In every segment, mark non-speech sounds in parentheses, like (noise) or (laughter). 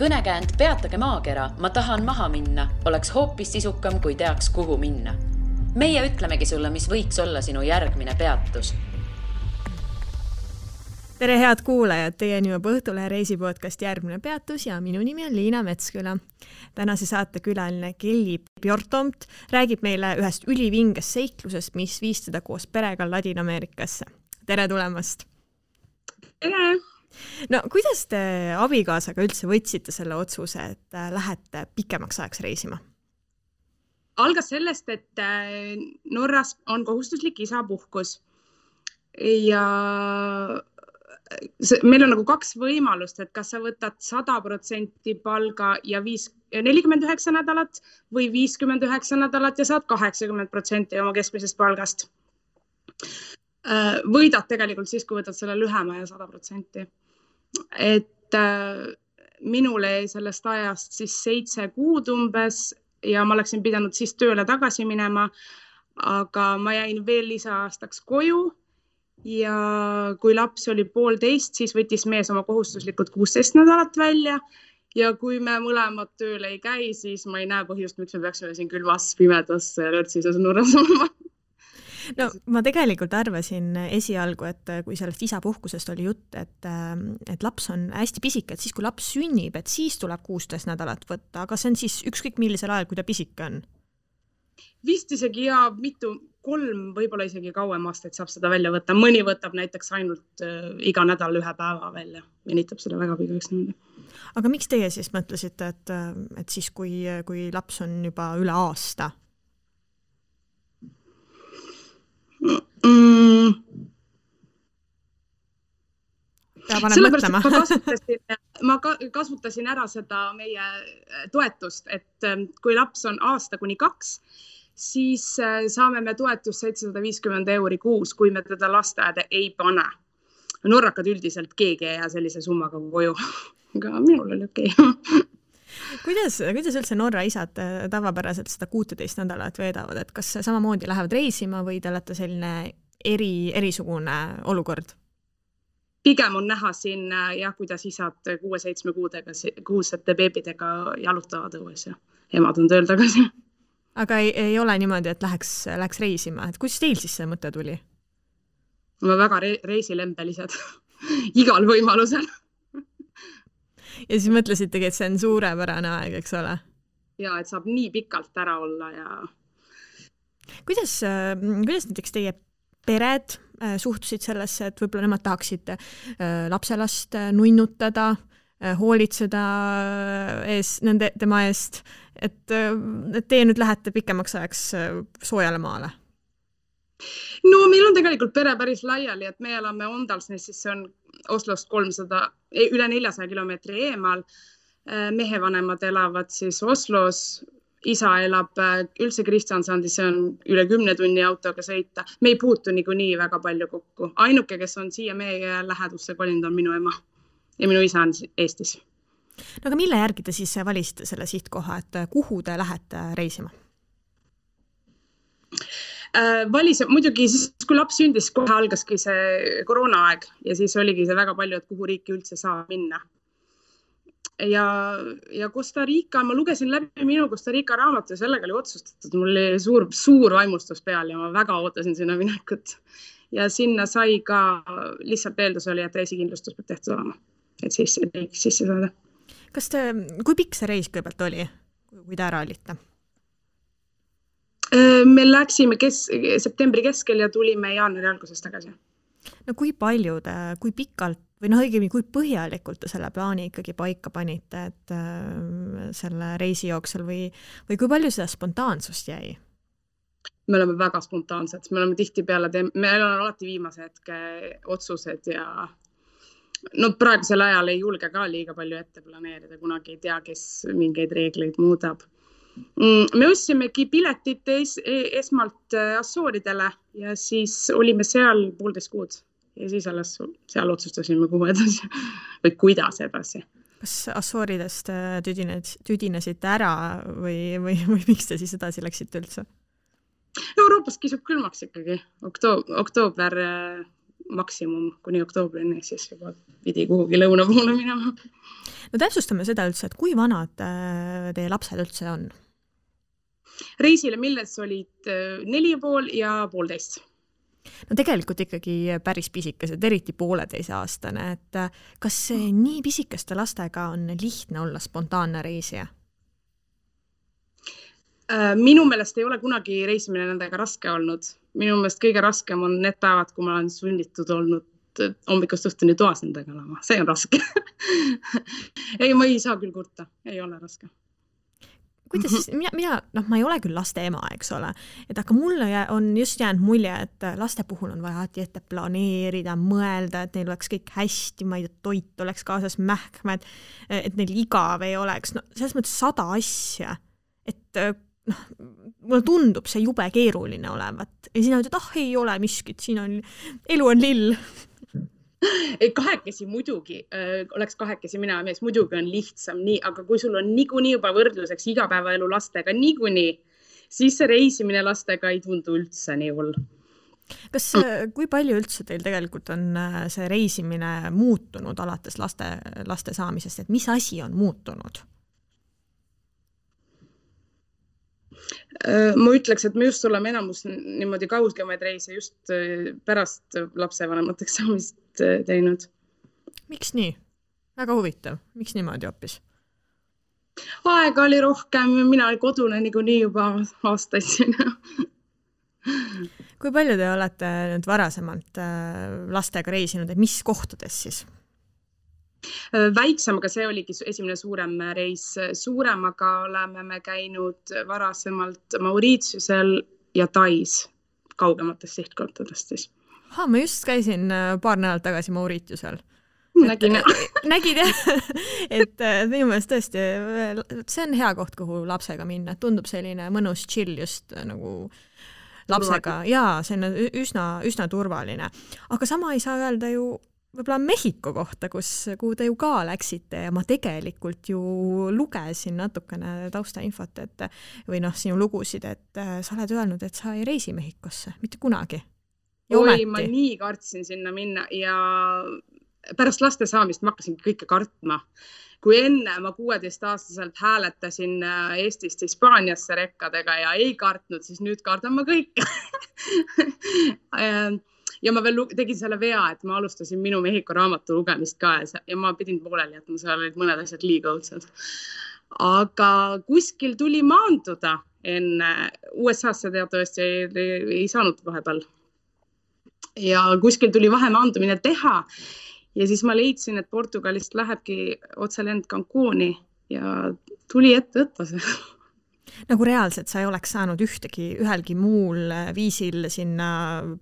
kõnekäänd Peatage maakera, ma tahan maha minna, oleks hoopis sisukam, kui teaks, kuhu minna. meie ütlemegi sulle, mis võiks olla sinu järgmine peatus tere, head kuulajad, teieni jõuab Õhtulehe reisipodcast Järgmine peatus ja minu nimi on Liina Metsküla. tänase saate külaline Kelly Bjortomt räägib meile ühest ülivingest seiklusest, mis viis teda koos perega Ladina-Ameerikasse. tere tulemast! tere! No kuidas te abikaasaga üldse võtsite selle otsuse, et äh, lähete pikemaks ajaks reisima? algas sellest, et äh, Norras on kohustuslik isapuhkus ja meil on nagu kaks võimalust, et kas sa võtad sada protsenti palga ja viis, nelikümmend üheksa nädalat või viiskümmend üheksa nädalat ja saad kaheksakümmend protsenti oma keskmisest palgast. Äh, võidad tegelikult siis, kui võtad selle lühema ja sada protsenti. Et äh, minule jäi sellest ajast siis seitse kuud umbes ja ma oleksin pidanud siis tööle tagasi minema. aga ma jäin veel lisaaastaks koju ja kui laps oli poolteist, siis võttis mees oma kohustuslikud kuusteist nädalat välja ja kui me mõlemad tööl ei käi, siis ma ei näe põhjust, miks me peaksime siin külmas, pimedas lörtsises nurras olema no ma tegelikult arvasin esialgu, et kui sellest isapuhkusest oli jutt, et, et laps on hästi pisike, et siis, kui laps sünnib, et siis tuleb kuusteist nädalat võtta, aga see on siis ükskõik millisel ajal, kui ta pisike on? vist isegi ja mitu, kolm, võib-olla isegi kauem aastaid saab seda välja võtta, mõni võtab näiteks ainult äh, iga nädal ühe päeva välja, venitab seda väga pikaks niimoodi. aga miks teie siis mõtlesite, et, äh, et siis, kui, kui laps on juba üle aasta mm.? sellepärast, et ma (laughs) kasutasin, ma kasutasin ära seda meie toetust, et äh, kui laps on aasta kuni kaks siis äh, saame me toetust seitsesada viiskümmend euri kuus, kui me teda lasteaeda ei pane. norrakad üldiselt keegi ei jää sellise summaga koju, (laughs) aga minul oli okei okay. (laughs) kuidas, kuidas üldse Norra isad äh, tavapäraselt seda kuuteteist nädalat veedavad, et kas samamoodi lähevad reisima või te olete selline eri, erisugune olukord? pigem on näha siin äh, jah, kuidas isad kuue-seitsme kuudega, kuusete beebidega jalutavad õues ja emad on tööl tagasi aga ei, ei ole niimoodi, et läheks, läheks reisima, et kust teil siis see mõte tuli? me väga re reisilembalised (laughs) igal võimalusel ja siis mõtlesitegi, et see on suurepärane aeg, eks ole? ja et saab nii pikalt ära olla ja. kuidas, kuidas näiteks teie pered äh, suhtusid sellesse, et võib-olla nemad tahaksid äh, lapselast äh, nunnutada, hoolitseda ees, nende, tema eest et, et teie nüüd lähete pikemaks ajaks äh, soojale maale? No meil on tegelikult pere päris laiali, et me elame Ondalsnis, siis see on Oslost kolmsada, üle neljasaja kilomeetri eemal. Äh, mehe vanemad elavad siis Oslos, isa elab äh, üldse Kristjansandis, see on üle kümne tunni autoga sõita. me ei puutu niikuinii väga palju kokku, ainuke, kes on siia meie lähedusse kolinud, on minu ema ja minu isa on Eestis no aga mille järgi te siis valisite selle sihtkoha, et kuhu te lähete reisima? Äh, valis muidugi siis, kui laps sündis, kohe algaski see koroonaaeg ja siis oligi see väga palju, et kuhu riiki üldse saab minna. ja, ja Costa Rica, ma lugesin läbi minu Costa Rica raamatu ja sellega oli otsustatud, mul oli suur, suur vaimustus peal ja ma väga ootasin sinna minekut. ja sinna sai ka, lihtsalt eeldus oli, et reisikindlustus peab tehtud olema, et siis riik sisse saada kas te, kui pikk see reis kõigepealt oli, kui te ära olite? Äh, me läksime kes-, septembri keskel ja tulime jaanuari alguses tagasi. no kui palju te, kui pikalt või noh, õigemini, kui põhjalikult te selle plaani ikkagi paika panite, et äh, selle reisi jooksul või, või kui palju seda spontaansust jäi? me oleme väga spontaansed, me oleme tihtipeale, meil on alati viimase hetke otsused ja no praegusel ajal ei julge ka liiga palju ette planeerida, kunagi ei tea, kes mingeid reegleid muudab. Mm, me ostsimegi piletid es esmalt äh, Assooridele ja siis olime seal poolteist kuud ja siis alles seal otsustasime, kuhu edasi (laughs) või kuidas edasi. kas Assooridest äh, tüdines, tüdinesite ära või, või, või miks te siis edasi läksite üldse? Euroopas kisub külmaks ikkagi, oktoober, oktoober maksimum kuni oktoobrini, siis juba pidi kuhugi lõuna poole minema. no täpsustame seda üldse, et kui vanad teie lapsed üldse on? reisile milles olid neli pool ja poolteist no tegelikult ikkagi päris pisikesed, eriti pooleteiseaastane, et äh, kas nii pisikeste lastega on lihtne olla spontaanne reisija? Äh, minu meelest ei ole kunagi reisimine nendega raske olnud. Minu meelest kõige raskem on need päevad, kui ma olen sunnitud olnud hommikust õhtuni toas nendega olema, see on raske. (laughs) Ei, ma ei saa küll kurta, ei ole raske. Kuidas mina, mina, noh, ma ei ole küll laste ema, eks ole, et aga mulle on just jäänud mulje, et laste puhul on vaja alati ette planeerida, mõelda, et neil oleks kõik hästi, ma ei tea, toit oleks kaasas, mähkmed, et neil igav ei oleks, no selles mõttes sada asja, et noh, mulle tundub see jube keeruline olevat. Ja sina ütled, ah ei ole miskit, siin on, elu on lill. (laughs) Ei, kahekesi muidugi äh, oleks kahekesi mina ja mees, muidugi on lihtsam nii, aga kui sul on niikuinii juba võrdluseks igapäevaelu lastega niikuinii, siis see reisimine lastega ei tundu üldse nii hull. Kas, äh, kui palju üldse teil tegelikult on äh, see reisimine muutunud alates laste, laste saamisest, et mis asi on muutunud? Äh, ma ütleks, et me just oleme enamus niimoodi kaugemaid reise just äh, pärast lapsevanemateks saamist äh, teinud. miks nii? väga huvitav, miks niimoodi hoopis? aega oli rohkem, mina olin kodune niikuinii juba aastaid siin kui palju te olete nüüd varasemalt lastega reisinud, et mis kohtades siis? Äh, väiksem, aga see oligi esimene suurem reis. suuremaga oleme me käinud varasemalt Mauritiusel ja Tais, kaugematest sihtkohtadest siis. ahah, ma just käisin äh, paar nädalat tagasi Mauritiusel nägin jah. (laughs) nägid jah? et äh, minu meelest tõesti, see on hea koht, kuhu lapsega minna, tundub selline mõnus chill just nagu lapsega ja see on üsna, üsna turvaline. aga sama ei saa öelda ju võib-olla Mehhiko kohta, kus, kuhu te ju ka läksite ja ma tegelikult ju lugesin natukene taustainfot, et või noh, sinu lugusid, et äh, sa oled öelnud, et sa ei reisi Mehhikosse mitte kunagi. oi, ma nii kartsin sinna minna ja pärast laste saamist ma hakkasingi kõike kartma. kui enne ma kuueteistaastaselt hääletasin äh, Eestist Hispaaniasse rekkadega ja ei kartnud, siis nüüd kardan ma kõike (laughs) äh, ja ma veel tegin selle vea, et ma alustasin Minu Mehhiko raamatu lugemist ka ja ma pidin pooleli jätma, seal olid mõned asjad liiga õudsed. aga kuskil tuli maanduda enne, USA-sse teatavasti ei, ei, ei saanud vahepeal. ja kuskil tuli vahemaandumine teha ja siis ma leidsin, et Portugalist lähebki otselend Cancuni ja tuli ette võtta see nagu reaalselt sa ei oleks saanud ühtegi, ühelgi muul viisil sinna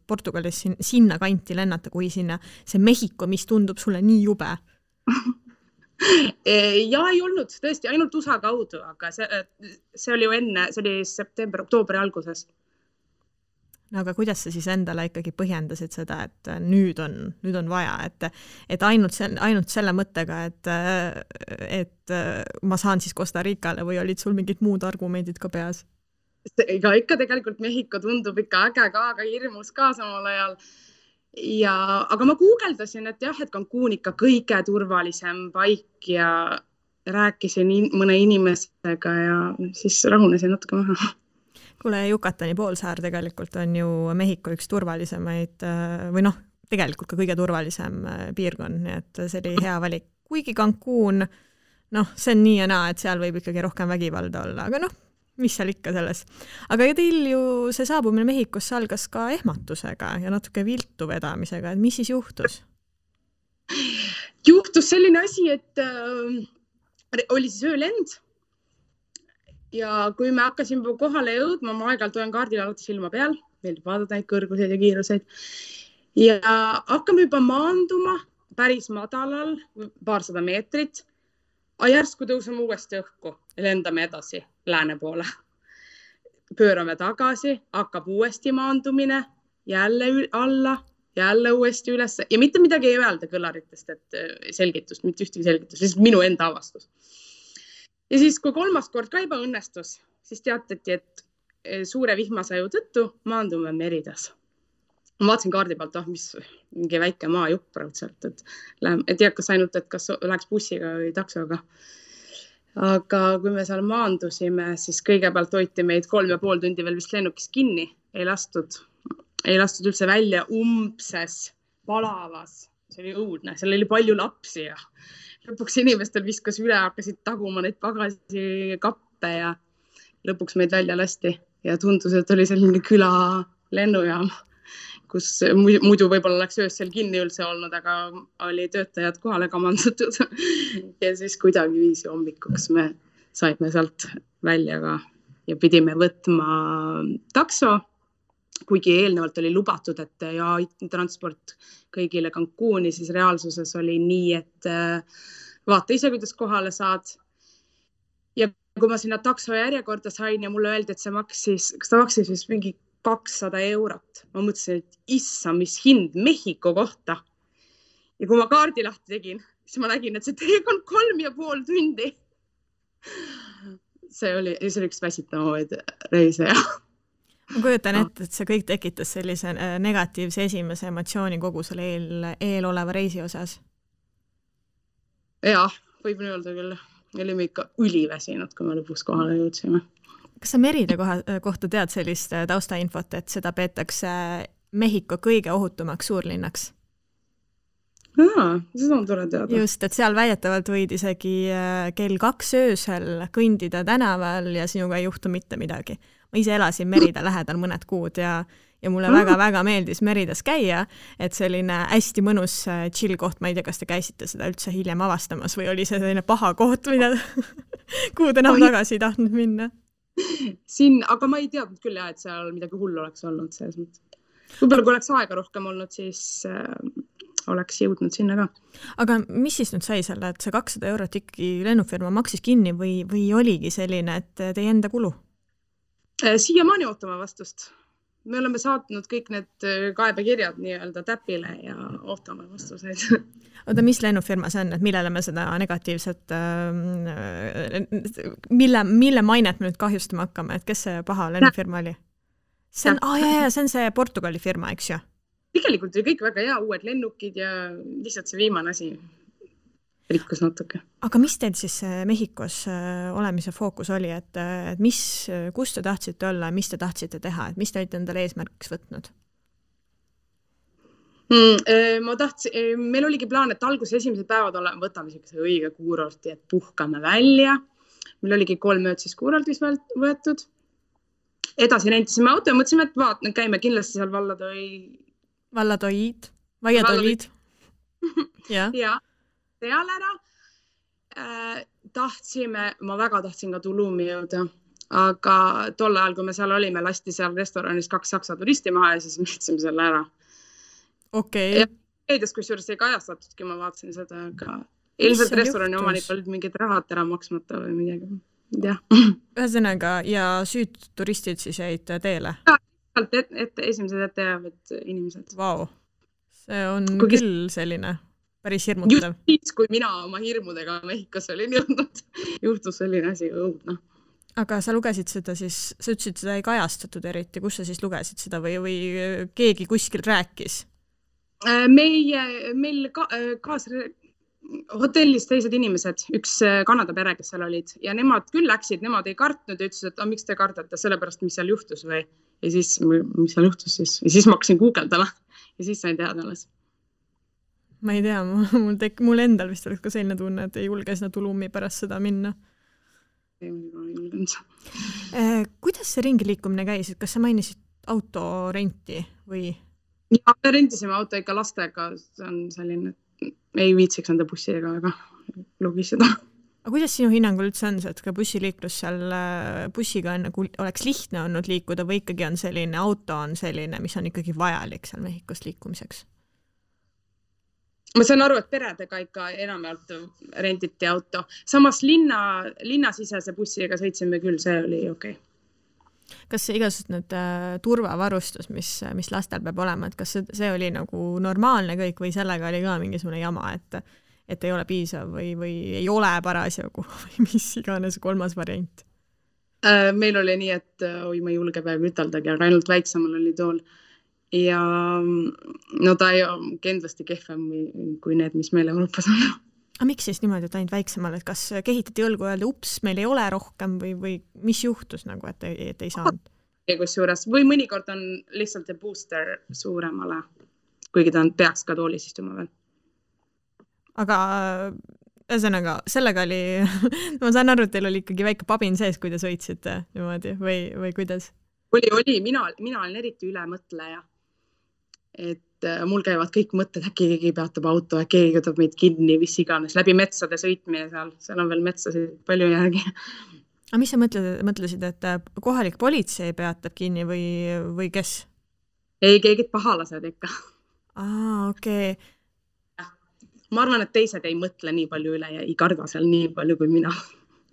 Portugalis sin, sinna kanti lennata, kui sinna see Mehhiko, mis tundub sulle nii jube. (laughs) Ja ei olnud tõesti ainult USA kaudu, aga see, see oli ju enne, see oli september, oktoobri alguses no aga kuidas sa siis endale ikkagi põhjendasid seda, et nüüd on, nüüd on vaja, et, et ainult see, ainult selle mõttega, et, et ma saan siis Costa Ricale või olid sul mingid muud argumendid ka peas? ega ikka tegelikult Mehhiko tundub ikka äge ka, aga hirmus ka samal ajal. ja, aga ma guugeldasin, et jah, et Cancun ikka kõige turvalisem paik ja rääkisin in mõne inimesega ja siis rahunesin natuke maha kuule, Yucatani poolsaar tegelikult on ju Mehhiko üks turvalisemaid äh, või noh, tegelikult ka kõige turvalisem äh, piirkond, nii et see oli hea valik, kuigi Cancun noh, see on nii ja naa, et seal võib ikkagi rohkem vägivalda olla, aga noh, mis seal ikka selles. aga teil ju see saabumine Mehhikosse algas ka ehmatusega ja natuke viltu vedamisega, et mis siis juhtus? juhtus selline asi, et äh, oli siis öölend ja kui me hakkasime kohale jõudma, ma aeg-ajalt hoian kaardil alati silma peal, meeldib vaadata neid kõrguseid ja kiiruseid. ja hakkame juba maanduma päris madalal, paarsada meetrit. järsku tõuseme uuesti õhku, lendame edasi lääne poole. pöörame tagasi, hakkab uuesti maandumine, jälle alla, jälle uuesti ülesse ja mitte midagi ei öelda kõlaritest, et äh, selgitust, mitte ühtegi selgitust, lihtsalt minu enda avastus ja siis, kui kolmas kord ka ebaõnnestus, siis teatati, et eh, suure vihmasaju tõttu maandume Meridas. ma vaatasin kaardi pealt, ah, mis mingi väike maajupp raudselt, et läheme, et teakas ainult, et kas läheks bussiga või taksoga. aga kui me seal maandusime, siis kõigepealt hoiti meid kolm ja pool tundi veel vist lennukis kinni, ei lastud, ei lastud üldse välja umbses palavas, see oli õudne, seal oli palju lapsi ja lõpuks inimestel viskas üle, hakkasid taguma neid pagasikappe ja lõpuks meid välja lasti ja tundus, et oli selline küla lennujaam kus muidu võib-olla oleks öösel kinni üldse olnud, aga oli töötajad kohale kamandatud (laughs) ja siis kuidagiviisi hommikuks me saime sealt välja ka ja pidime võtma takso. Kuigi eelnevalt oli lubatud, et ja transport kõigile Cancuni, siis reaalsuses oli nii, et äh, vaata ise, kuidas kohale saad. ja kui ma sinna takso järjekorda sain ja mulle öeldi, et see maksis, kas ta maksis vist mingi kakssada eurot. ma mõtlesin, et issand, mis hind Mehhiko kohta. ja kui ma kaardi lahti tegin, siis ma nägin, et see teekond kolm ja pool tundi. see oli, see oli üks väsitavamaid reise jah ma kujutan ette, et see kõik tekitas sellise äh, negatiivse esimese emotsiooni kogu selle eel, eeloleva reisi osas. jah, võib nii öelda küll. olime ikka üliväsinud, kui me lõpuks kohale jõudsime kas sa Meride koha, kohta tead sellist äh, taustainfot, et seda peetakse Mehhiko kõige ohutumaks suurlinnaks? jaa, seda on tore teada. just, et seal väidetavalt võid isegi äh, kell kaks öösel kõndida tänaval ja sinuga ei juhtu mitte midagi. Ma ise elasin Meride lähedal mõned kuud ja ja mulle väga-väga meeldis Meridas käia, et selline hästi mõnus äh, chill koht, ma ei tea, kas te käisite seda üldse hiljem avastamas või oli see selline paha koht, mida (laughs) kuhu te enam tagasi ei tahtnud minna? siin, aga ma ei teadnud küll jah, et seal midagi hullu oleks olnud selles mõttes. võib-olla kui oleks aega rohkem olnud, siis äh, oleks jõudnud sinna ka. aga mis siis nüüd sai selle, et see kakssada eurot ikkagi lennufirma maksis kinni või, või oligi selline, et teie enda kulu? Äh, siiamaani ootame vastust me oleme saatnud kõik need äh, kaebekirjad nii-öelda täpile ja ootame vastuseid. (laughs) oota, mis lennufirma see on, et millele me seda negatiivset äh,, mille, mille mainet me nüüd kahjustama hakkame, et kes see paha lennufirma oli? see on, aa oh, jaa, jaa, see on see Portugali firma, eks ju? tegelikult oli kõik väga hea, uued lennukid ja lihtsalt see viimane asi rikkus natuke. aga mis teil siis äh, Mehhikos äh, olemise fookus oli, et, äh, et mis, kus te tahtsite olla ja mis te tahtsite teha, et mis te olite endale eesmärgiks võtnud mm,? ma tahtsin, meil oligi plaan, et alguses esimesed päevad oleme, võtame niisuguse õige kuurorti, et puhkame välja. meil oligi kolm ööd siis kuurordis võetud. edasi rentisime auto ja mõtlesime, et vaatame, käime kindlasti seal Valladoi. Valladoid, Valladolid. jah (laughs) ja seal ära äh,. tahtsime, ma väga tahtsin ka Tulumi jõuda, aga tol ajal, kui me seal olime, lasti seal restoranis kaks saksa turisti maha ja siis me jätsime selle ära. okei okay.. meedias kusjuures ei kajastatudki, ma vaatasin seda, aga ilmselt restorani omanik olid mingid rahad ära maksmata või midagi, jah. ühesõnaga ja süütud turistid siis jäid teele? sealt ette, ette, esimesed ettejäävad inimesed. Vau, see on Kui küll selline päris hirmutav. just siis, kui mina oma hirmudega Mehhikosse olin (laughs) jõudnud, juhtus selline asi õudne. Aga sa lugesid seda siis, sa ütlesid, seda ei kajastatud eriti, kus sa siis lugesid seda või, või keegi kuskil rääkis? Äh, meie, meil ka, äh, kaas-, hotellis teised inimesed, üks äh, Kanada pere, kes seal olid. Ja nemad küll läksid, nemad ei kartnud ja ütlesid, et miks te kardate, sellepärast, mis seal juhtus või. ja siis, mis seal juhtus siis? Ja siis ma hakkasin guugeldama. Ja siis sain teada alles ma ei tea, (laughs) mul tek-, mul endal vist oleks ka selline tunne, et ei julge sinna Tulumi pärast seda minna. ei, ma ei julgenud. Eh, kuidas see ringi liikumine käis, et kas sa mainisid autorenti või? ja, me rentisime auto ikka lastega, see on selline, ei viitsiks nende bussidega väga logiseda. aga kuidas sinu hinnangul üldse on see, et ka bussiliiklus seal, äh, bussiga on nagu, oleks lihtne olnud liikuda või ikkagi on selline, auto on selline, mis on ikkagi vajalik seal Mehhikos liikumiseks? Ma saan aru, et peredega ikka enamjaolt renditi auto, samas linna, linnasisese bussiga sõitsime küll, see oli okei. Okay kas igasugused need äh, turvavarustus, mis, mis lastel peab olema, et kas see, see oli nagu normaalne kõik või sellega oli ka mingisugune jama, et et ei ole piisav või, või ei ole parasjagu (laughs) või mis iganes kolmas variant? Äh,? meil oli nii, et oi, ma ei julge peaaegu üteldagi, aga ainult väiksemal oli tool ja no ta ei kindlasti kehvem kui need, mis meil Euroopas on. aga miks siis niimoodi, et ainult väiksemal, et kas kehitati õlgu ja öelda ups, meil ei ole rohkem või, või mis juhtus nagu, et, et ei saanud? kusjuures või mõnikord on lihtsalt see booster suuremale, kuigi ta on, peaks ka toolis istuma veel. aga ühesõnaga, sellega oli (laughs) ma saan aru, et teil oli ikkagi väike pabin sees, kui te sõitsite niimoodi või, või kuidas? oli, oli, mina, mina olen eriti ülemõtleja et äh, mul käivad kõik mõtted, äkki keegi peatab auto, äkki keegi võtab meid kinni, mis iganes, läbi metsade sõitmine seal, seal on veel metsasid palju järgi. aga mis sa mõtled, mõtlesid, et äh, kohalik politsei peatab kinni või, või kes? ei, keegi pahalased ikka. aa, okei okay. ma arvan, et teised ei mõtle nii palju üle ja ei karda seal nii palju kui mina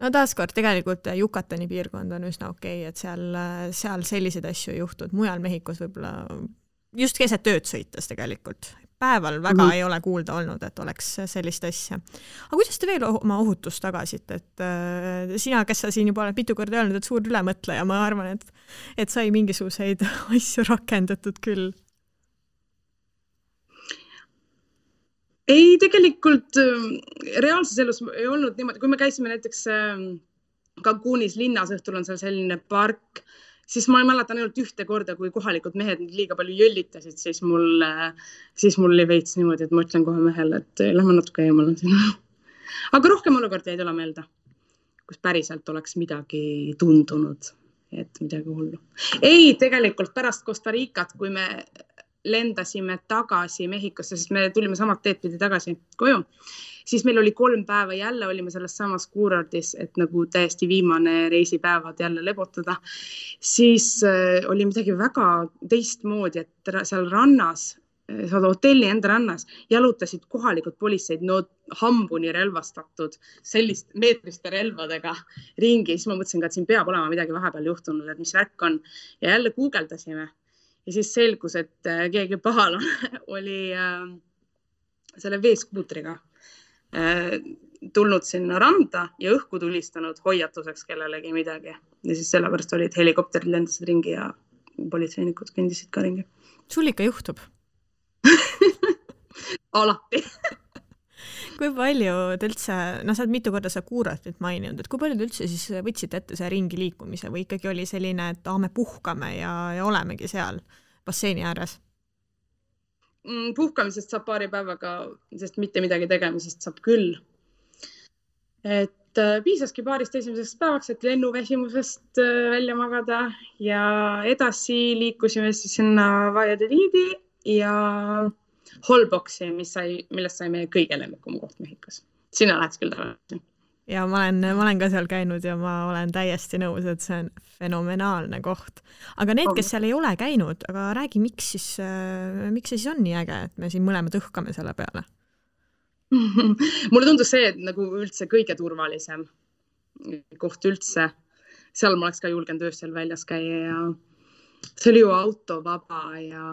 no taaskord tegelikult Yucatani piirkond on üsna okei okay,, et seal, seal selliseid asju ei juhtu, et mujal Mehhikos võib-olla just keset ööd sõites tegelikult. päeval väga mm -hmm. ei ole kuulda olnud, et oleks sellist asja. aga kuidas te veel oma ohutust tagasite, et äh, sina, kes sa siin juba oled mitu korda öelnud, et suur ülemõtleja, ma arvan, et et sai mingisuguseid (laughs) asju rakendatud küll ei, tegelikult äh, reaalses elus ei olnud niimoodi, kui me käisime näiteks äh, Cancunis linnas, õhtul on seal selline park siis ma mäletan ainult ühte korda, kui kohalikud mehed liiga palju jõllitasid, siis mul, siis mul oli veits niimoodi, et ma ütlen kohe mehele, et lähme natuke eemale sinna. (laughs) aga rohkem olukordi ei tule meelde, kus päriselt oleks midagi tundunud, et midagi hullu. ei, tegelikult pärast Costa Ricat, kui me lendasime tagasi Mehhikosse, sest me tulime samad teed pidi tagasi koju. Siis meil oli kolm päeva, jälle olime selles samas kuurordis, et nagu täiesti viimane reisipäevad jälle lebotada. siis äh, oli midagi väga teistmoodi, et seal rannas äh, seal hotelli enda rannas jalutasid kohalikud politseid, no hambuni relvastatud, sellist meetriste relvadega ringi, siis ma mõtlesin ka, et siin peab olema midagi vahepeal juhtunud, et mis värk on. Ja jälle guugeldasime ja siis selgus, et äh, keegi pahalane (laughs) oli äh, selle veeskuutriga Äh, tulnud sinna randa ja õhku tulistanud hoiatuseks kellelegi midagi. Ja siis sellepärast olid helikopterid lendasid ringi ja politseinikud kõndisid ka ringi. sul ikka juhtub. (laughs) Alati (laughs) kui palju te üldse, no sa oled mitu korda seda kuuratit maininud, et kui palju te üldse siis võtsite ette selle ringi liikumise või ikkagi oli selline, et aa, me puhkame ja, ja olemegi seal basseini ääres? Mm, puhkamisest saab paari päevaga, sest mitte midagi tegemisest saab küll. et äh, piisaski paarist esimeseks päevaks, et lennuväsimusest äh, välja magada ja edasi liikusime siis sinna Valladoliidi ja Holboxi, mis sai, millest sai meie kõige lemmikum koht Mehhikos. sinna läheks küll tagasi ja ma olen, ma olen ka seal käinud ja ma olen täiesti nõus, et see on fenomenaalne koht. aga need, kes seal ei ole käinud, aga räägi, miks siis äh,, miks see siis on nii äge, et me siin mõlemad õhkame selle peale (laughs) mulle tundus see, et nagu üldse kõige turvalisem koht üldse. seal ma oleks ka julgenud öösel väljas käia ja see oli ju autovaba ja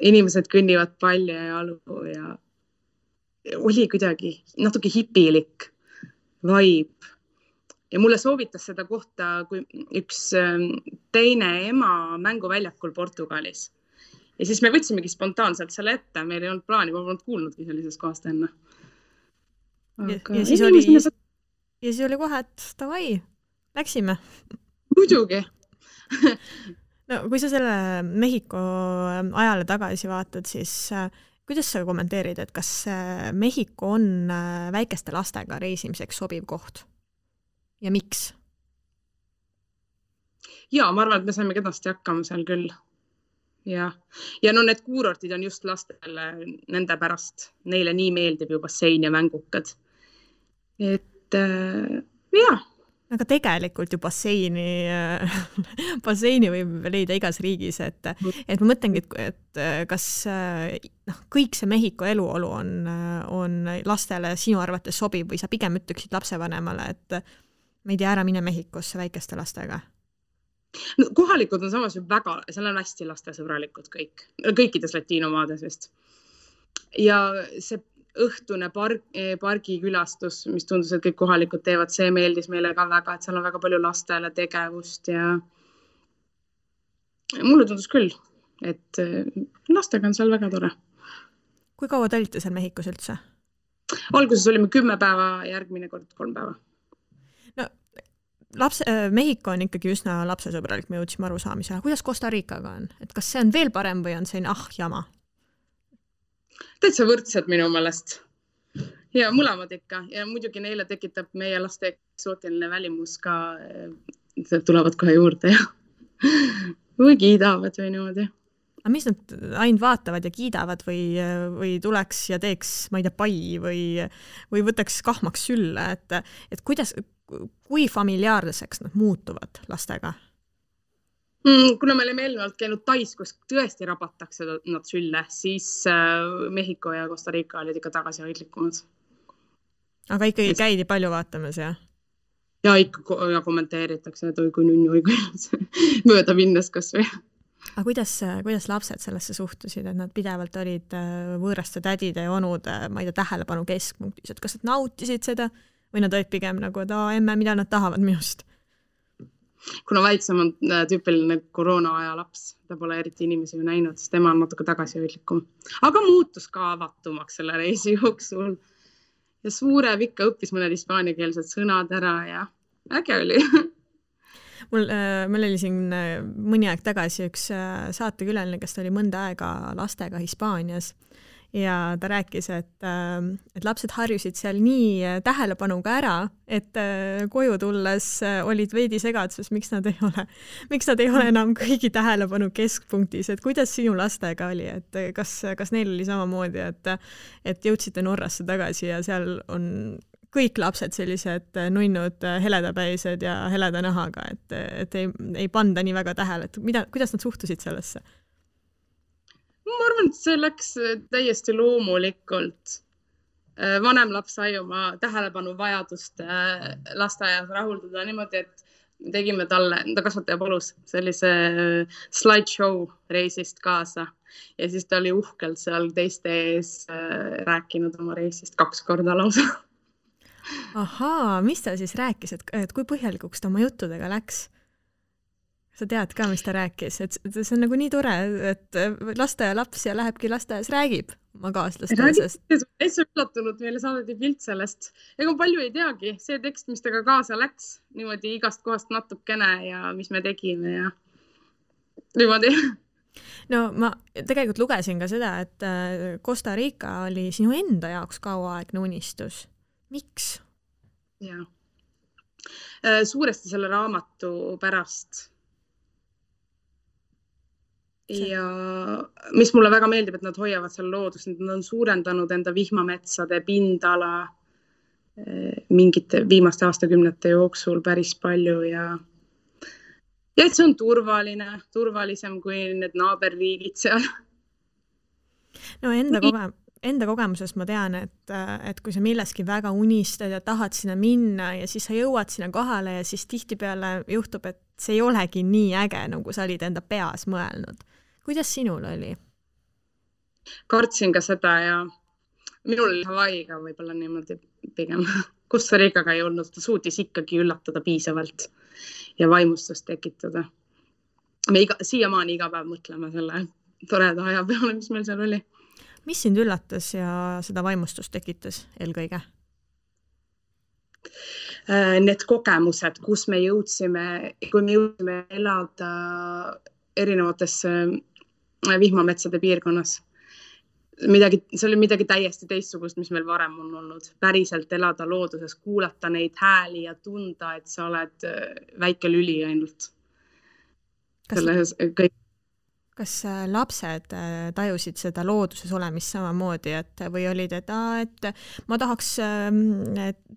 inimesed kõnnivad palju ja jalu ja oli kuidagi natuke hipilik vibe. ja mulle soovitas seda kohta, kui üks ähm, teine ema mänguväljakul Portugalis. ja siis me võtsimegi spontaanselt selle ette, meil ei olnud plaani, ma polnud kuulnudki sellisest kohast enne. ja, ja siis oli, ja siis oli kohe, et davai, läksime. muidugi (laughs) no kui sa selle Mehhiko ajale tagasi vaatad, siis äh, kuidas sa kommenteerid, et kas äh, Mehhiko on äh, väikeste lastega reisimiseks sobiv koht ja miks? ja ma arvan, et me saime kenasti hakkama seal küll. jah, ja no need kuurortid on just lastele nende pärast, neile nii meeldib ju bassein ja mängukad. et äh, jah aga tegelikult ju basseini (laughs) basseini võib leida igas riigis, et, et ma mõtlengi, et, et kas noh, kõik see Mehhiko eluolu on, on lastele sinu arvates sobiv või sa pigem ütleksid lapsevanemale, et ma ei tea, ära mine Mehhikosse väikeste lastega? no kohalikud on samas ju väga, seal on hästi lastesõbralikud kõik, kõikides latiinomaades vist. ja see õhtune park, eh, pargikülastus, mis tundus, et kõik kohalikud teevad, see meeldis meile ka väga, et seal on väga palju lastele tegevust ja mulle tundus küll et äh, lastega on seal väga tore. kui kaua te olite seal Mehhikos üldse? alguses olime kümme päeva, järgmine kord kolm päeva. no lapse äh,, Mehhiko on ikkagi üsna lapsesõbralik, me jõudsime arusaamisele, kuidas Costa Ricaga on, et kas see on veel parem või on selline ah jama? Täitsa võrdsed minu meelest ja mõlemad ikka ja muidugi neile tekitab meie laste eksootiline välimus ka, tulevad kohe juurde ja või kiidavad või niimoodi. aga mis nad ainult vaatavad ja kiidavad või, või tuleks ja teeks, ma ei tea, pai või, või võtaks kahmaks sülle, et, et kuidas, kui familiaarseks nad muutuvad lastega? Mm, kuna me olime eelnevalt käinud Tais, kus tõesti rabatakse nad sülle, siis äh, Mehhiko ja Costa Rica olid ikka tagasihoidlikumad aga ikkagi käidi palju vaatamas, jah? ja ikka ja kommenteeritakse, et oi kui nunnu, oi kui (laughs) mööda minnes kasvõi. aga kuidas, kuidas lapsed sellesse suhtusid, et nad pidevalt olid äh, võõraste tädide ja onude, ma ei tea, tähelepanu keskpunktis, et kas nad nautisid seda või nad olid pigem nagu, et aa, emme, mida nad tahavad minust? Kuna väiksem on äh, tüüpiline koroonaaja laps, ta pole eriti inimesi ju näinud, siis tema on natuke tagasihoidlikum, aga muutus ka avatumaks selle reisi jooksul. Ja Suurev ikka õppis mõned hispaaniakeelsed sõnad ära ja äge oli. (laughs) Mul, äh, mul oli siin äh, mõni aeg tagasi üks saatekülaline, kes oli mõnda aega lastega Hispaanias ja ta rääkis, et, ähm, et lapsed harjusid seal nii äh, tähelepanuga ära, et äh, koju tulles äh, olid veidi segaduses, miks nad ei ole, miks nad ei ole enam kõigi tähelepanu keskpunktis, et kuidas sinu lastega oli, et kas, kas neil oli samamoodi, et, et jõudsite Norrasse tagasi ja seal on kõik lapsed sellised nunnud, heledapäised ja heleda nahaga, et, et ei, ei panda nii väga tähele, et mida, kuidas nad suhtusid sellesse? Ma arvan, et see läks äh, täiesti loomulikult. Äh, vanem laps sai oma tähelepanuvajadust äh, lasteaias rahuldada niimoodi, et tegime talle, ta kasvataja palus sellise slideshow reisist kaasa ja siis ta oli uhkelt seal teiste ees rääkinud oma reisist kaks korda lausa. ahaa, mis ta siis rääkis, et, et kui põhjalikuks ta oma juttudega läks? Sa tead ka, mis ta rääkis, et see on nagu nii tore, et lasteaialaps ja lähebki lasteaias, räägib oma kaaslastele sellest. täitsa üllatunud, meile saadeti pilt sellest. ega palju ei teagi, see tekst, mis temaga kaasa läks, niimoodi igast kohast natukene ja mis me tegime ja niimoodi no ma tegelikult lugesin ka seda, et äh, Costa Rica oli sinu enda jaoks kauaaegne unistus. miks? jaa, äh, suuresti selle raamatu pärast ja mis mulle väga meeldib, et nad hoiavad seal loodust, nad on suurendanud enda vihmametsade pindala eh, mingite viimaste aastakümnete jooksul päris palju ja ja et see on turvaline, turvalisem kui need naaberriigid seal. no enda koge-, enda kogemusest ma tean, et, et kui sa milleski väga unistad ja tahad sinna minna ja siis sa jõuad sinna kohale ja siis tihtipeale juhtub, et see ei olegi nii äge, nagu sa olid enda peas mõelnud kuidas sinul oli? kartsin ka seda ja minul oli Hawaii'ga võib-olla niimoodi pigem. Costa Ricaga ei olnud, ta suutis ikkagi üllatada piisavalt ja vaimustust tekitada. me iga, siiamaani iga päev mõtleme selle toreda aja peale, mis meil seal oli. mis sind üllatas ja seda vaimustust tekitas eelkõige? Äh, need kogemused, kus me jõudsime, kui me jõudsime elada erinevatesse vihmametsade piirkonnas. midagi, see oli midagi täiesti teistsugust, mis meil varem on olnud, päriselt elada looduses, kuulata neid hääli ja tunda, et sa oled äh, väike lüli ainult. selles kõik kas äh, lapsed äh, tajusid seda looduses olemist samamoodi, et või olid, et aa, et ma tahaks ähm,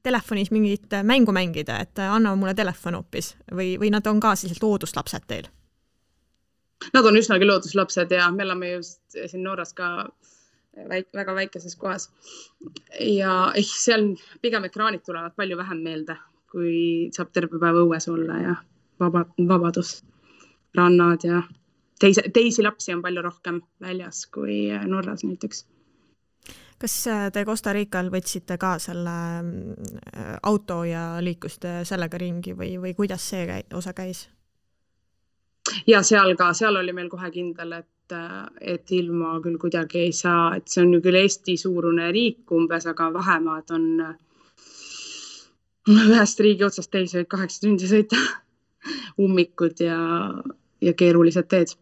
telefonis mingit mängu mängida, et anna mulle telefon hoopis või, või nad on ka sellised looduslapsed teil? Nad on üsnagi looduslapsed ja me elame just siin Norras ka väik, väga väikeses kohas. ja ehk seal pigem ekraanid tulevad palju vähem meelde, kui saab terve päev õues olla ja vaba, vabadus, rannad ja teise, teisi lapsi on palju rohkem väljas kui Norras näiteks kas te Costa Rical võtsite ka selle äh, auto ja liikusite sellega ringi või, või kuidas see käi, osa käis? Ja seal ka, seal oli meil kohe kindel, et et ilma küll kuidagi ei saa, et see on ju küll Eesti-suurune riik umbes, aga vahemaad on ühest riigi otsast teise võib kaheksa tundi sõita ummikud ja, ja keerulised teed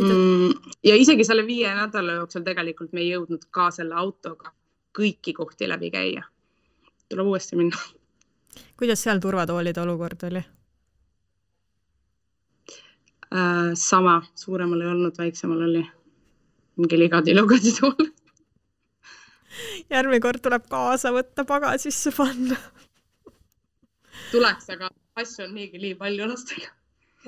mm,. ja isegi selle viie nädala jooksul tegelikult me ei jõudnud ka selle autoga kõiki kohti läbi käia. tuleb uuesti minna. kuidas seal turvatoolide olukord oli äh,? sama, suuremal ei olnud, väiksemal oli mingi ligadi-lugadi tool järgmine kord tuleb kaasa võtta, pagasisse panna tuleks, aga asju on niigi nii palju lastega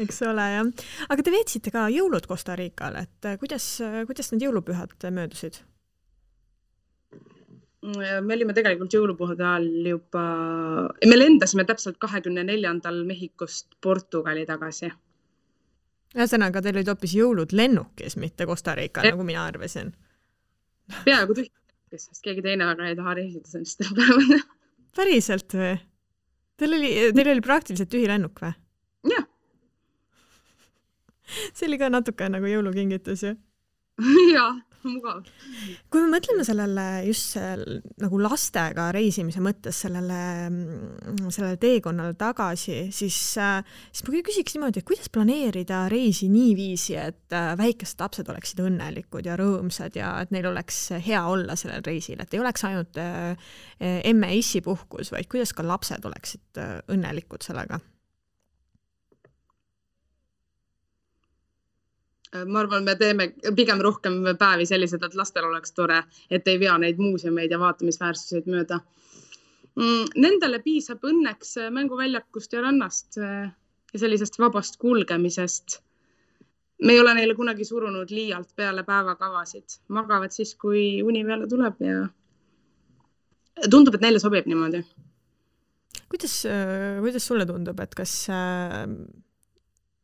eks ole jah, aga te veetsite ka jõulud Costa Rical, et äh, kuidas, äh, kuidas need jõulupühad möödusid? me olime tegelikult jõulupuhade ajal juba, me lendasime täpselt kahekümne neljandal Mehhikost Portugali tagasi. Ühesõnaga, teil olid hoopis jõulud lennukis, mitte Costa Rical, nagu mina arvasin. peaaegu tühja, sest keegi teine väga ei taha reisida sellistel päevadel. (laughs) päriselt või? Teil oli, teil oli praktiliselt tühi lennuk või? jah (laughs) see oli ka natuke nagu jõulukingitus ju. (laughs) jaa, mugav. kui me mõtleme sellele just seal, nagu lastega reisimise mõttes sellele, sellele teekonnale tagasi, siis, siis ma küsiks niimoodi, et kuidas planeerida reisi niiviisi, et väikesed lapsed oleksid õnnelikud ja rõõmsad ja et neil oleks hea olla sellel reisil, et ei oleks ainult emme-issi puhkus, vaid kuidas ka lapsed oleksid õnnelikud sellega ma arvan, me teeme pigem rohkem päevi sellised, et lastel oleks tore, et ei vea neid muuseumeid ja vaatamisväärsuseid mööda. Mm, nendele piisab õnneks mänguväljakust ja rannast äh, ja sellisest vabast kulgemisest. me ei ole neile kunagi surunud liialt peale päevakavasid, magavad siis, kui uni peale tuleb ja tundub, et neile sobib niimoodi. kuidas, äh, kuidas sulle tundub, et kas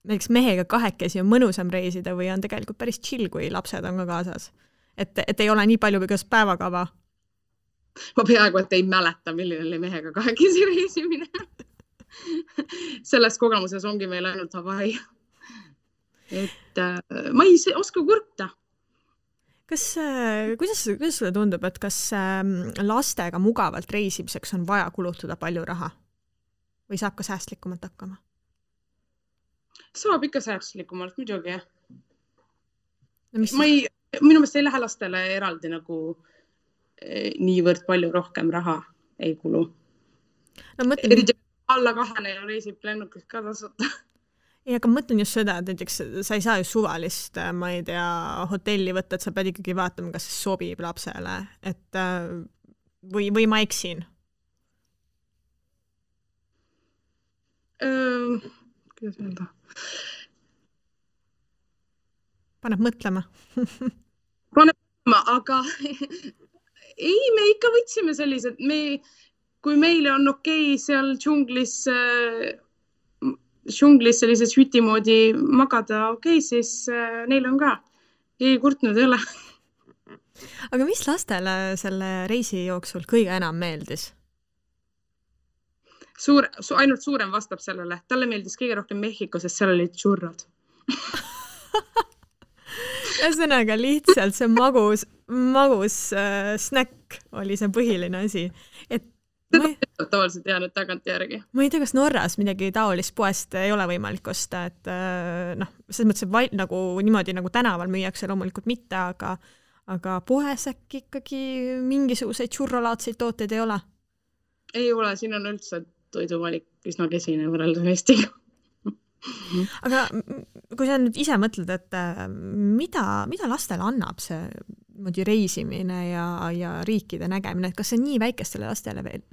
näiteks mehega kahekesi on mõnusam reisida või on tegelikult päris chill, kui lapsed on ka kaasas? et, et ei ole nii palju igast päevakava? ma peaaegu et ei mäleta, milline oli mehega kahekesi reisimine selles kogemuses ongi meil ainult Hawaii. et äh, ma ei oska kurta kas äh,, kuidas, kuidas sulle tundub, et kas äh, lastega mugavalt reisimiseks on vaja kulutada palju raha või saab ka säästlikumalt hakkama? Saab ikka säästlikumalt muidugi no,. Mis... ma ei, minu meelest ei lähe lastele eraldi nagu eh, niivõrd palju rohkem raha ei kulu no,. Mõtlen... eriti alla kahene reisib lennukis ka tasuta ei, aga ma mõtlen just seda, et näiteks sa ei saa ju suvalist, äh, ma ei tea, hotelli võtta, et sa pead ikkagi vaatama, kas see sobib lapsele, et äh, või, või ma eksin? kuidas öelda paneb mõtlema (laughs) paneb mõtlema, aga (laughs) ei, me ikka võtsime sellised, me, kui meile on okei okay seal džunglis äh,, džunglis sellises hüti moodi magada, okei okay,, siis äh, neil on ka. keegi kurtnud ei ole aga mis lastele selle reisi jooksul kõige enam meeldis? Suur su,, ainult suurem vastab sellele, talle meeldis kõige rohkem Mehhiko, sest seal olid tšurrod (laughs) ühesõnaga lihtsalt see magus, magus äh, snäkk oli see põhiline asi, et seda ei... tavaliselt jäänud tagantjärgi. ma ei tea, kas Norras midagi taolist poest ei ole võimalik osta, et äh, noh, selles mõttes, et val, nagu niimoodi nagu tänaval müüakse loomulikult mitte, aga aga poes äkki ikkagi mingisuguseid tšurrolaadseid tooteid ei ole? ei ole, siin on üldse toiduvalik üsna kesine võrreldes Eestiga. Aga kui sa nüüd ise mõtled, et äh, mida, mida lastele annab see niimoodi reisimine ja, ja riikide nägemine, et kas see nii väikestele lastele veel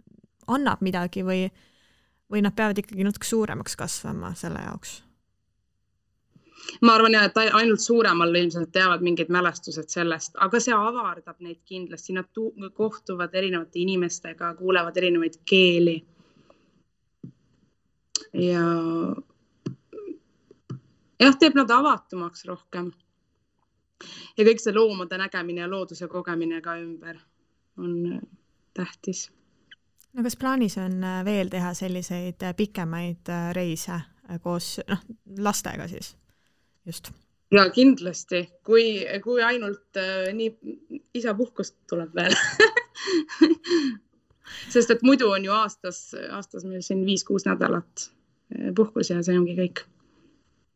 annab midagi või, või nad peavad ikkagi natuke suuremaks kasvama selle jaoks? ma arvan jah, et ainult suuremal ilmselt teavad mingid mälestused sellest, aga see avardab neid kindlasti, nad kohtuvad erinevate inimestega, kuulevad erinevaid keeli ja jah, teeb nad avatumaks rohkem. ja kõik see loomade nägemine ja looduse kogemine ka ümber on äh, tähtis. no kas plaanis on äh, veel teha selliseid äh, pikemaid reise koos noh, lastega siis just? ja kindlasti, kui, kui ainult äh, nii isapuhkust tuleb veel (laughs) sest et muidu on ju aastas, aastas meil siin viis-kuus nädalat puhkus ja see ongi kõik.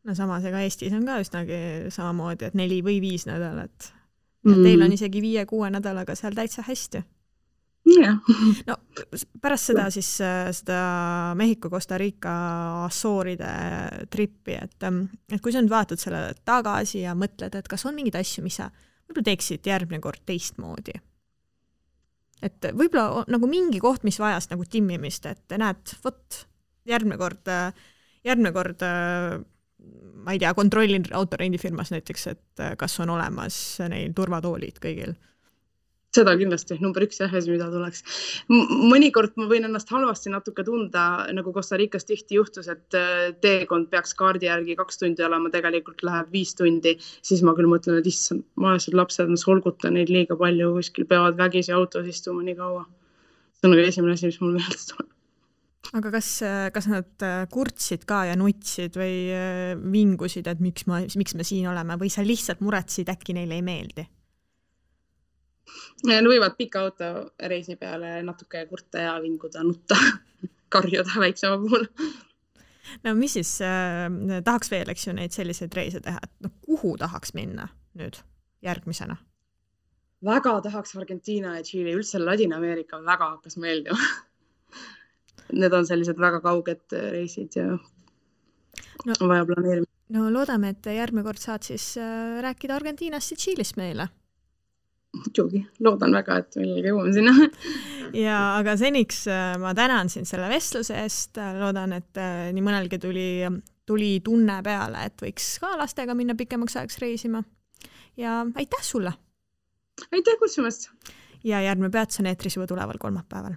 no samas, ega Eestis on ka üsnagi samamoodi, et neli või viis nädalat. Mm. Teil on isegi viie-kuue nädalaga seal täitsa hästi jah. no pärast seda siis äh, seda Mehhiko, Costa Rica, Assooride trippi, et, ähm, et kui sa nüüd vaatad sellele tagasi ja mõtled, et kas on mingeid asju, mis sa võib-olla teeksid järgmine kord teistmoodi? et võib-olla nagu mingi koht, mis vajas nagu timmimist, et näed, vot järgmine kord, järgmine kord ma ei tea, kontrollin autorendifirmas näiteks, et kas on olemas neil turvatoolid kõigil seda kindlasti number üks jah, asi, mida tuleks. mõnikord ma võin ennast halvasti natuke tunda, nagu Costa Ricas tihti juhtus, et äh, teekond peaks kaardi järgi kaks tundi olema, tegelikult läheb viis tundi, siis ma küll mõtlen, et issand, vaesed lapsed, ma solgutan neid liiga palju, kuskil peavad vägisi autos istuma nii kaua. see on nagu esimene asi, mis mul meelde tuleb aga kas, kas nad äh, kurtsid ka ja nutsid või äh, vingusid, et miks ma, miks me siin oleme või sa lihtsalt muretsesid, äkki neile ei meeldi? Nad võivad pika autoreisi peale natuke kurta ja vinguda, nutta (laughs) karjuda väiksema puhul. no mis siis äh,, tahaks veel, eks ju, neid selliseid reise teha, et noh, kuhu tahaks minna nüüd järgmisena? väga tahaks Argentiina ja Tšiili, üldse Ladina-Ameerika väga hakkas meeldima (laughs) Need on sellised väga kauged reisid ja no, on vaja planeerida. no loodame, et järgmine kord saad siis äh, rääkida Argentiinast ja Tšiilist meile muidugi, loodan väga, et millalgi jõuan sinna (laughs) ja aga seniks äh, ma tänan sind selle vestluse eest, loodan, et äh, nii mõnelgi tuli, tuli tunne peale, et võiks ka lastega minna pikemaks ajaks reisima. ja aitäh sulle! aitäh kutsumast! ja järgmine Peats on eetris juba tuleval kolmapäeval.